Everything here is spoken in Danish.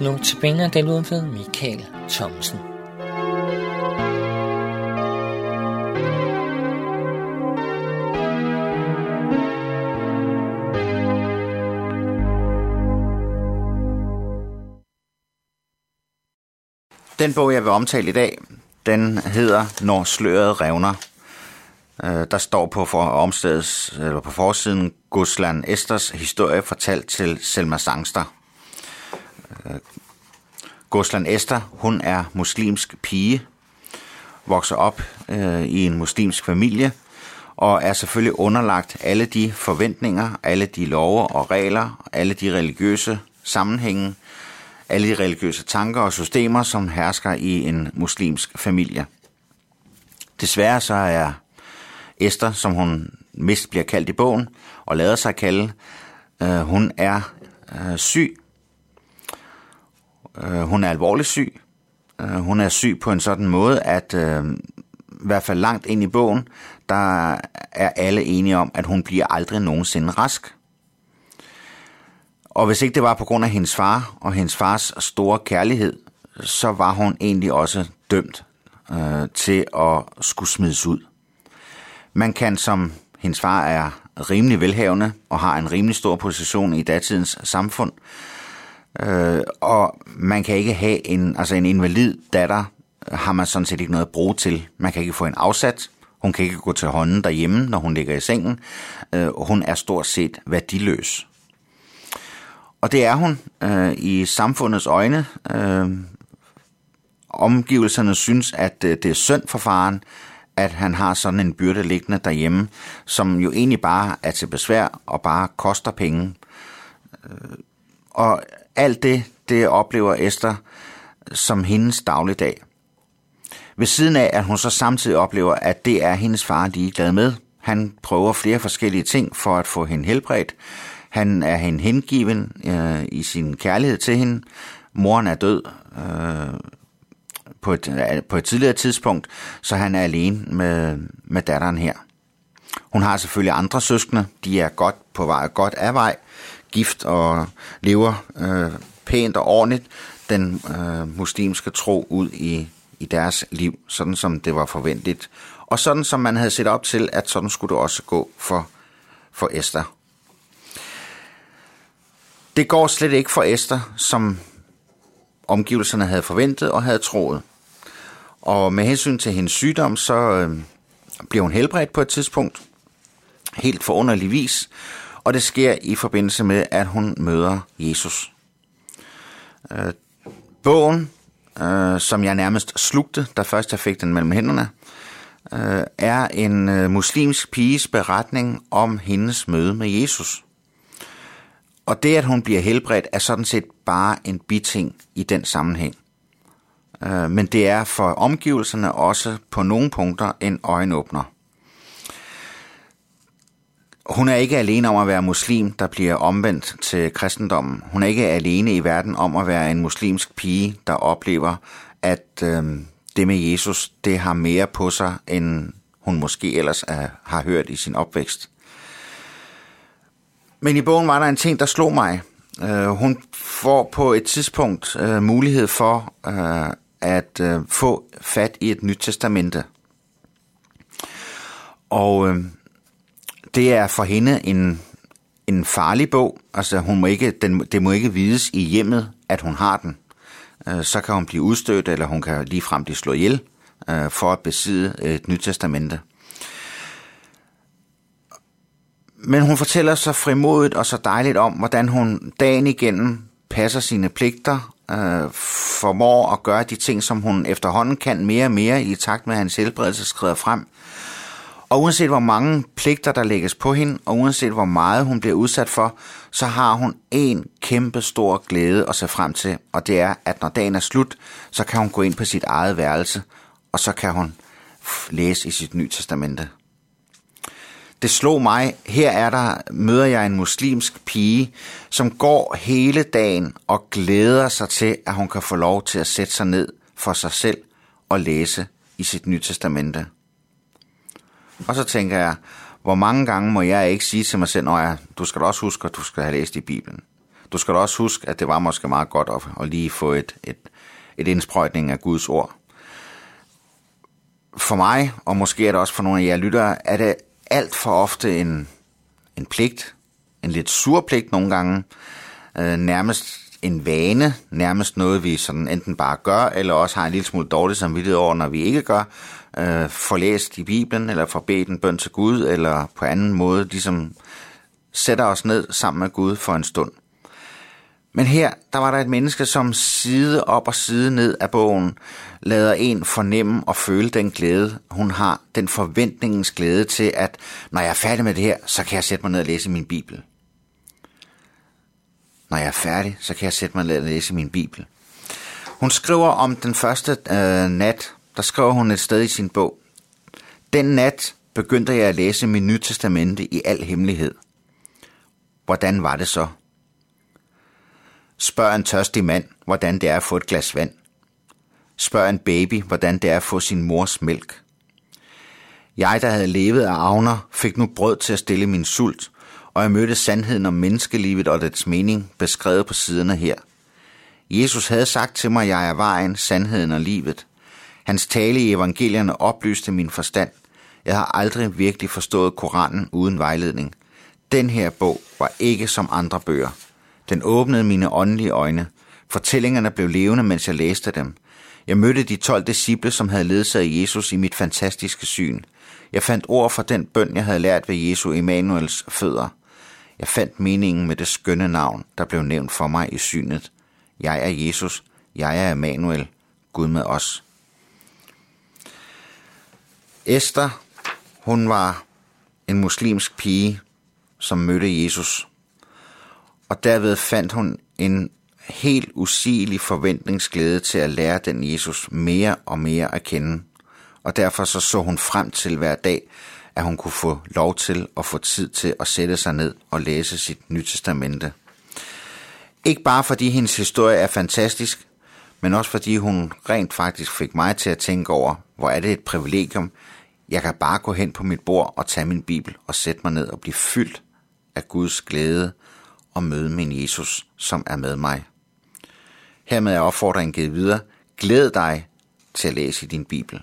Nu tilbage den ud ved Michael Thomsen. Den bog, jeg vil omtale i dag, den hedder Når sløret revner. Øh, der står på for omstedets, eller på forsiden Guslan Esters historie fortalt til Selma Sangster. Goslan Esther, hun er muslimsk pige, vokser op øh, i en muslimsk familie, og er selvfølgelig underlagt alle de forventninger, alle de love og regler, alle de religiøse sammenhænge, alle de religiøse tanker og systemer, som hersker i en muslimsk familie. Desværre så er Esther, som hun mest bliver kaldt i bogen, og lader sig kalde, øh, hun er øh, syg. Øh, hun er alvorligt syg. Øh, hun er syg på en sådan måde, at øh, i hvert fald langt ind i bogen, der er alle enige om, at hun bliver aldrig nogensinde rask. Og hvis ikke det var på grund af hendes far og hendes fars store kærlighed, så var hun egentlig også dømt øh, til at skulle smides ud. Man kan, som hendes far er rimelig velhavende og har en rimelig stor position i datidens samfund, øh, Øh, og man kan ikke have en, altså en invalid datter, har man sådan set ikke noget at bruge til. Man kan ikke få en afsat, hun kan ikke gå til hånden derhjemme, når hun ligger i sengen. Øh, hun er stort set værdiløs. Og det er hun øh, i samfundets øjne. Øh, omgivelserne synes, at øh, det er synd for faren, at han har sådan en byrde liggende derhjemme, som jo egentlig bare er til besvær og bare koster penge. Øh, og alt det, det oplever Esther som hendes dagligdag. Ved siden af, at hun så samtidig oplever, at det er hendes far ligeglad med. Han prøver flere forskellige ting for at få hende helbredt. Han er hende hengiven øh, i sin kærlighed til hende. Moren er død øh, på, et, øh, på et tidligere tidspunkt, så han er alene med, med datteren her. Hun har selvfølgelig andre søskende. De er godt på vej, godt af vej, gift og lever øh, pænt og ordentligt den øh, muslimske tro ud i, i deres liv, sådan som det var forventet. Og sådan som man havde set op til, at sådan skulle det også gå for, for Esther. Det går slet ikke for Esther, som omgivelserne havde forventet og havde troet. Og med hensyn til hendes sygdom, så øh, bliver hun helbredt på et tidspunkt, helt forunderlig vis, og det sker i forbindelse med, at hun møder Jesus. Øh, bogen, øh, som jeg nærmest slugte, da først jeg fik den mellem hænderne, øh, er en øh, muslimsk piges beretning om hendes møde med Jesus. Og det, at hun bliver helbredt, er sådan set bare en biting i den sammenhæng. Øh, men det er for omgivelserne også på nogle punkter en øjenåbner. Hun er ikke alene om at være muslim, der bliver omvendt til kristendommen. Hun er ikke alene i verden om at være en muslimsk pige, der oplever, at øh, det med Jesus, det har mere på sig, end hun måske ellers er, har hørt i sin opvækst. Men i bogen var der en ting, der slog mig. Øh, hun får på et tidspunkt øh, mulighed for øh, at øh, få fat i et nyt testamente. Og øh, det er for hende en, en farlig bog. Altså hun må ikke, den, det må ikke vides i hjemmet, at hun har den. Øh, så kan hun blive udstødt, eller hun kan ligefrem blive slået ihjel øh, for at besidde et nyt testamente. Men hun fortæller så frimodigt og så dejligt om, hvordan hun dagen igennem passer sine pligter, øh, formår at gøre de ting, som hun efterhånden kan mere og mere i takt med, at hans helbredelse skrider frem. Og uanset hvor mange pligter, der lægges på hende, og uanset hvor meget hun bliver udsat for, så har hun en kæmpe stor glæde at se frem til, og det er, at når dagen er slut, så kan hun gå ind på sit eget værelse, og så kan hun læse i sit nye testamente det slog mig, her er der, møder jeg en muslimsk pige, som går hele dagen og glæder sig til, at hun kan få lov til at sætte sig ned for sig selv og læse i sit nye testamente. Og så tænker jeg, hvor mange gange må jeg ikke sige til mig selv, at du skal også huske, at du skal have læst i Bibelen. Du skal også huske, at det var måske meget godt at, at lige få et, et, et indsprøjtning af Guds ord. For mig, og måske er det også for nogle af jer lyttere, er det alt for ofte en, en pligt, en lidt sur pligt nogle gange, øh, nærmest en vane, nærmest noget, vi sådan enten bare gør, eller også har en lille smule dårligt samvittighed over, når vi ikke gør, øh, får læst i Bibelen, eller får bedt en bøn til Gud, eller på anden måde ligesom sætter os ned sammen med Gud for en stund. Men her, der var der et menneske, som side op og side ned af bogen, lader en fornemme og føle den glæde, hun har, den forventningens glæde til, at når jeg er færdig med det her, så kan jeg sætte mig ned og læse min Bibel. Når jeg er færdig, så kan jeg sætte mig ned og læse min Bibel. Hun skriver om den første øh, nat, der skrev hun et sted i sin bog. Den nat begyndte jeg at læse min Nye Testamente i al hemmelighed. Hvordan var det så? Spørg en tørstig mand, hvordan det er at få et glas vand. Spørg en baby, hvordan det er at få sin mors mælk. Jeg, der havde levet af avner, fik nu brød til at stille min sult, og jeg mødte sandheden om menneskelivet og dets mening beskrevet på siderne her. Jesus havde sagt til mig, at jeg er vejen, sandheden og livet. Hans tale i evangelierne oplyste min forstand. Jeg har aldrig virkelig forstået Koranen uden vejledning. Den her bog var ikke som andre bøger. Den åbnede mine åndelige øjne. Fortællingerne blev levende, mens jeg læste dem. Jeg mødte de 12 disciple, som havde ledsaget Jesus i mit fantastiske syn. Jeg fandt ord for den bøn, jeg havde lært ved Jesu Emanuels fødder. Jeg fandt meningen med det skønne navn, der blev nævnt for mig i synet. Jeg er Jesus, jeg er Emanuel, Gud med os. Esther, hun var en muslimsk pige, som mødte Jesus. Og derved fandt hun en helt usigelig forventningsglæde til at lære den Jesus mere og mere at kende. Og derfor så så hun frem til hver dag, at hun kunne få lov til at få tid til at sætte sig ned og læse sit nye testamente. Ikke bare fordi hendes historie er fantastisk, men også fordi hun rent faktisk fik mig til at tænke over, hvor er det et privilegium. Jeg kan bare gå hen på mit bord og tage min bibel og sætte mig ned og blive fyldt af Guds glæde og møde min Jesus, som er med mig. Hermed er opfordringen givet videre. Glæd dig til at læse din bibel.